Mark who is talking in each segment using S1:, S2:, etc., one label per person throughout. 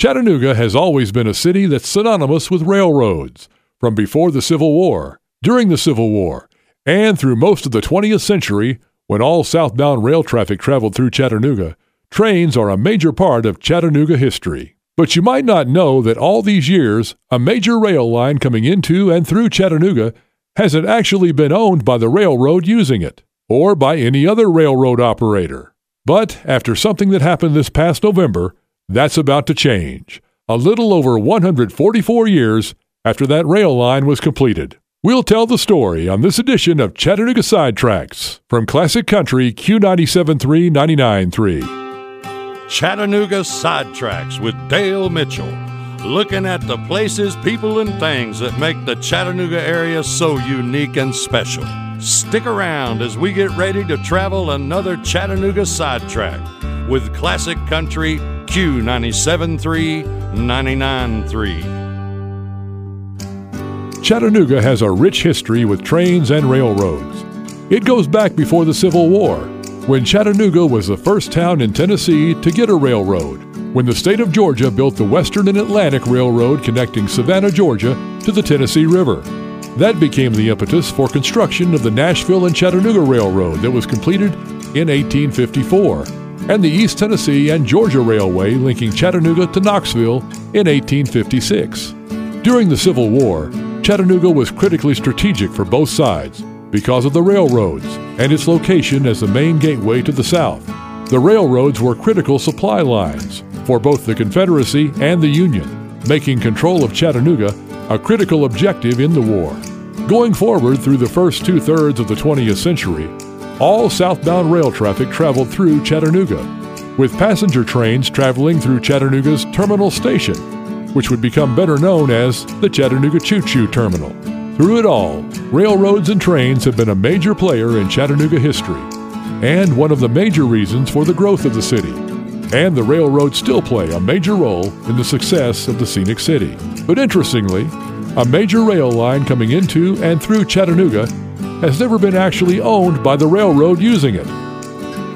S1: Chattanooga has always been a city that's synonymous with railroads, from before the Civil War, during the Civil War, and through most of the 20th century when all southbound rail traffic traveled through Chattanooga. Trains are a major part of Chattanooga history. But you might not know that all these years, a major rail line coming into and through Chattanooga hasn't actually been owned by the railroad using it, or by any other railroad operator. But after something that happened this past November, that's about to change. A little over 144 years after that rail line was completed. We'll tell the story on this edition of Chattanooga Sidetracks from Classic Country Q97.3 99.3.
S2: Chattanooga Sidetracks with Dale Mitchell. Looking at the places, people, and things that make the Chattanooga area so unique and special. Stick around as we get ready to travel another Chattanooga Sidetrack with Classic Country Q97.3 99.3.
S1: Chattanooga has a rich history with trains and railroads. It goes back before the Civil War, when Chattanooga was the first town in Tennessee to get a railroad, when the state of Georgia built the Western and Atlantic Railroad connecting Savannah, Georgia to the Tennessee River. That became the impetus for construction of the Nashville and Chattanooga Railroad that was completed in 1854, and the East Tennessee and Georgia Railway linking Chattanooga to Knoxville in 1856. During the Civil War, Chattanooga was critically strategic for both sides because of the railroads and its location as the main gateway to the South. The railroads were critical supply lines for both the Confederacy and the Union, making control of Chattanooga a critical objective in the war. Going forward through the first two thirds of the 20th century, all southbound rail traffic traveled through Chattanooga, with passenger trains traveling through Chattanooga's terminal station, which would become better known as the Chattanooga Choo Choo Terminal. Through it all, railroads and trains have been a major player in Chattanooga history, and one of the major reasons for the growth of the city. And the railroads still play a major role in the success of the scenic city. But interestingly, a major rail line coming into and through Chattanooga has never been actually owned by the railroad using it.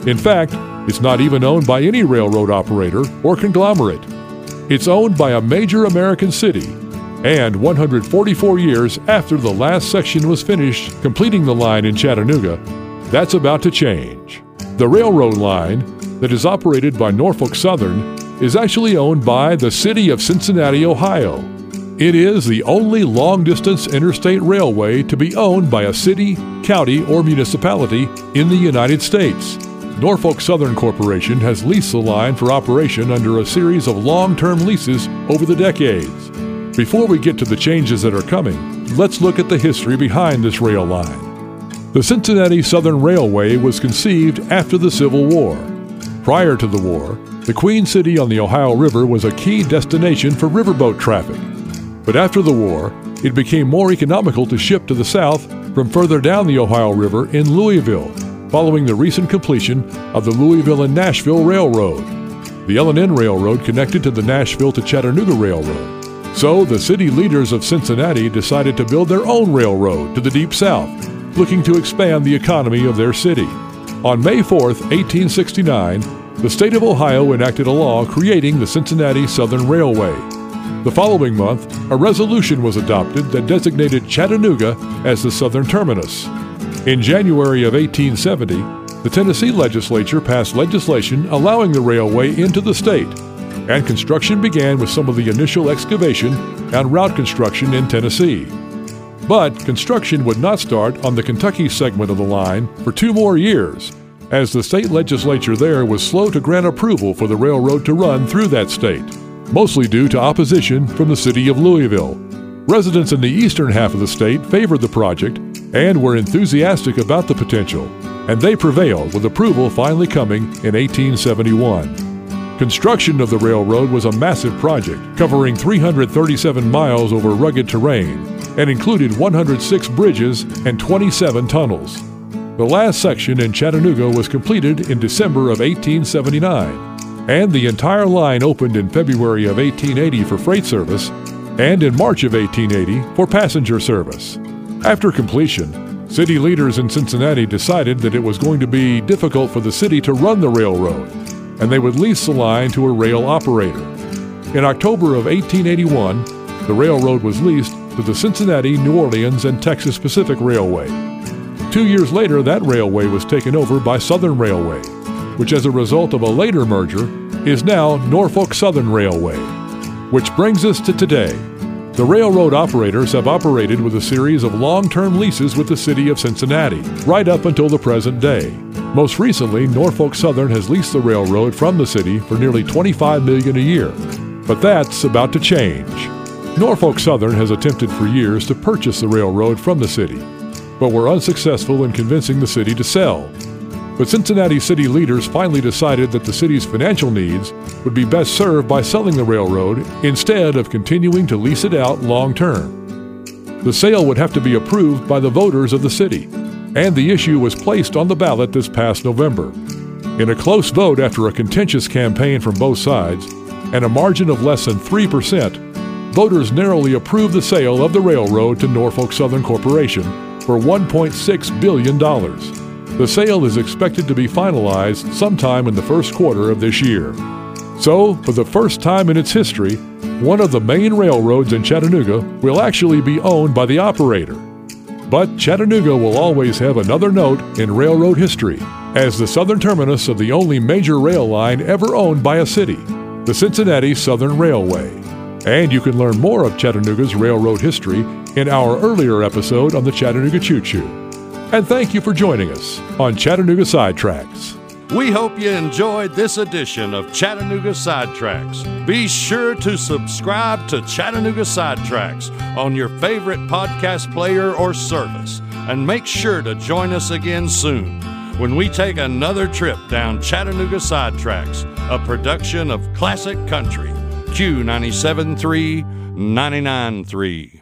S1: In fact, it's not even owned by any railroad operator or conglomerate. It's owned by a major American city, and 144 years after the last section was finished completing the line in Chattanooga, that's about to change. The railroad line that is operated by Norfolk Southern is actually owned by the City of Cincinnati, Ohio. It is the only long distance interstate railway to be owned by a city, county, or municipality in the United States. Norfolk Southern Corporation has leased the line for operation under a series of long term leases over the decades. Before we get to the changes that are coming, let's look at the history behind this rail line. The Cincinnati Southern Railway was conceived after the Civil War. Prior to the war, the Queen City on the Ohio River was a key destination for riverboat traffic. But after the war, it became more economical to ship to the south from further down the Ohio River in Louisville, following the recent completion of the Louisville and Nashville Railroad. The L&N Railroad connected to the Nashville to Chattanooga Railroad. So the city leaders of Cincinnati decided to build their own railroad to the Deep South, looking to expand the economy of their city. On May 4, 1869, the state of Ohio enacted a law creating the Cincinnati Southern Railway. The following month, a resolution was adopted that designated Chattanooga as the southern terminus. In January of 1870, the Tennessee legislature passed legislation allowing the railway into the state, and construction began with some of the initial excavation and route construction in Tennessee. But construction would not start on the Kentucky segment of the line for two more years, as the state legislature there was slow to grant approval for the railroad to run through that state, mostly due to opposition from the city of Louisville. Residents in the eastern half of the state favored the project and were enthusiastic about the potential, and they prevailed with approval finally coming in 1871. Construction of the railroad was a massive project, covering 337 miles over rugged terrain and included 106 bridges and 27 tunnels. The last section in Chattanooga was completed in December of 1879, and the entire line opened in February of 1880 for freight service and in March of 1880 for passenger service. After completion, city leaders in Cincinnati decided that it was going to be difficult for the city to run the railroad, and they would lease the line to a rail operator. In October of 1881, the railroad was leased to the Cincinnati, New Orleans, and Texas Pacific Railway. Two years later, that railway was taken over by Southern Railway, which, as a result of a later merger, is now Norfolk Southern Railway. Which brings us to today. The railroad operators have operated with a series of long term leases with the city of Cincinnati, right up until the present day. Most recently, Norfolk Southern has leased the railroad from the city for nearly 25 million a year. But that's about to change. Norfolk Southern has attempted for years to purchase the railroad from the city, but were unsuccessful in convincing the city to sell. But Cincinnati city leaders finally decided that the city's financial needs would be best served by selling the railroad instead of continuing to lease it out long term. The sale would have to be approved by the voters of the city, and the issue was placed on the ballot this past November. In a close vote after a contentious campaign from both sides and a margin of less than 3%, voters narrowly approved the sale of the railroad to Norfolk Southern Corporation for $1.6 billion. The sale is expected to be finalized sometime in the first quarter of this year. So, for the first time in its history, one of the main railroads in Chattanooga will actually be owned by the operator. But Chattanooga will always have another note in railroad history as the southern terminus of the only major rail line ever owned by a city, the Cincinnati Southern Railway. And you can learn more of Chattanooga's railroad history in our earlier episode on the Chattanooga Choo Choo. And thank you for joining us on Chattanooga Sidetracks.
S2: We hope you enjoyed this edition of Chattanooga Sidetracks. Be sure to subscribe to Chattanooga Sidetracks on your favorite podcast player or service. And make sure to join us again soon when we take another trip down Chattanooga Sidetracks, a production of Classic Country. Q 97.3, 99.3.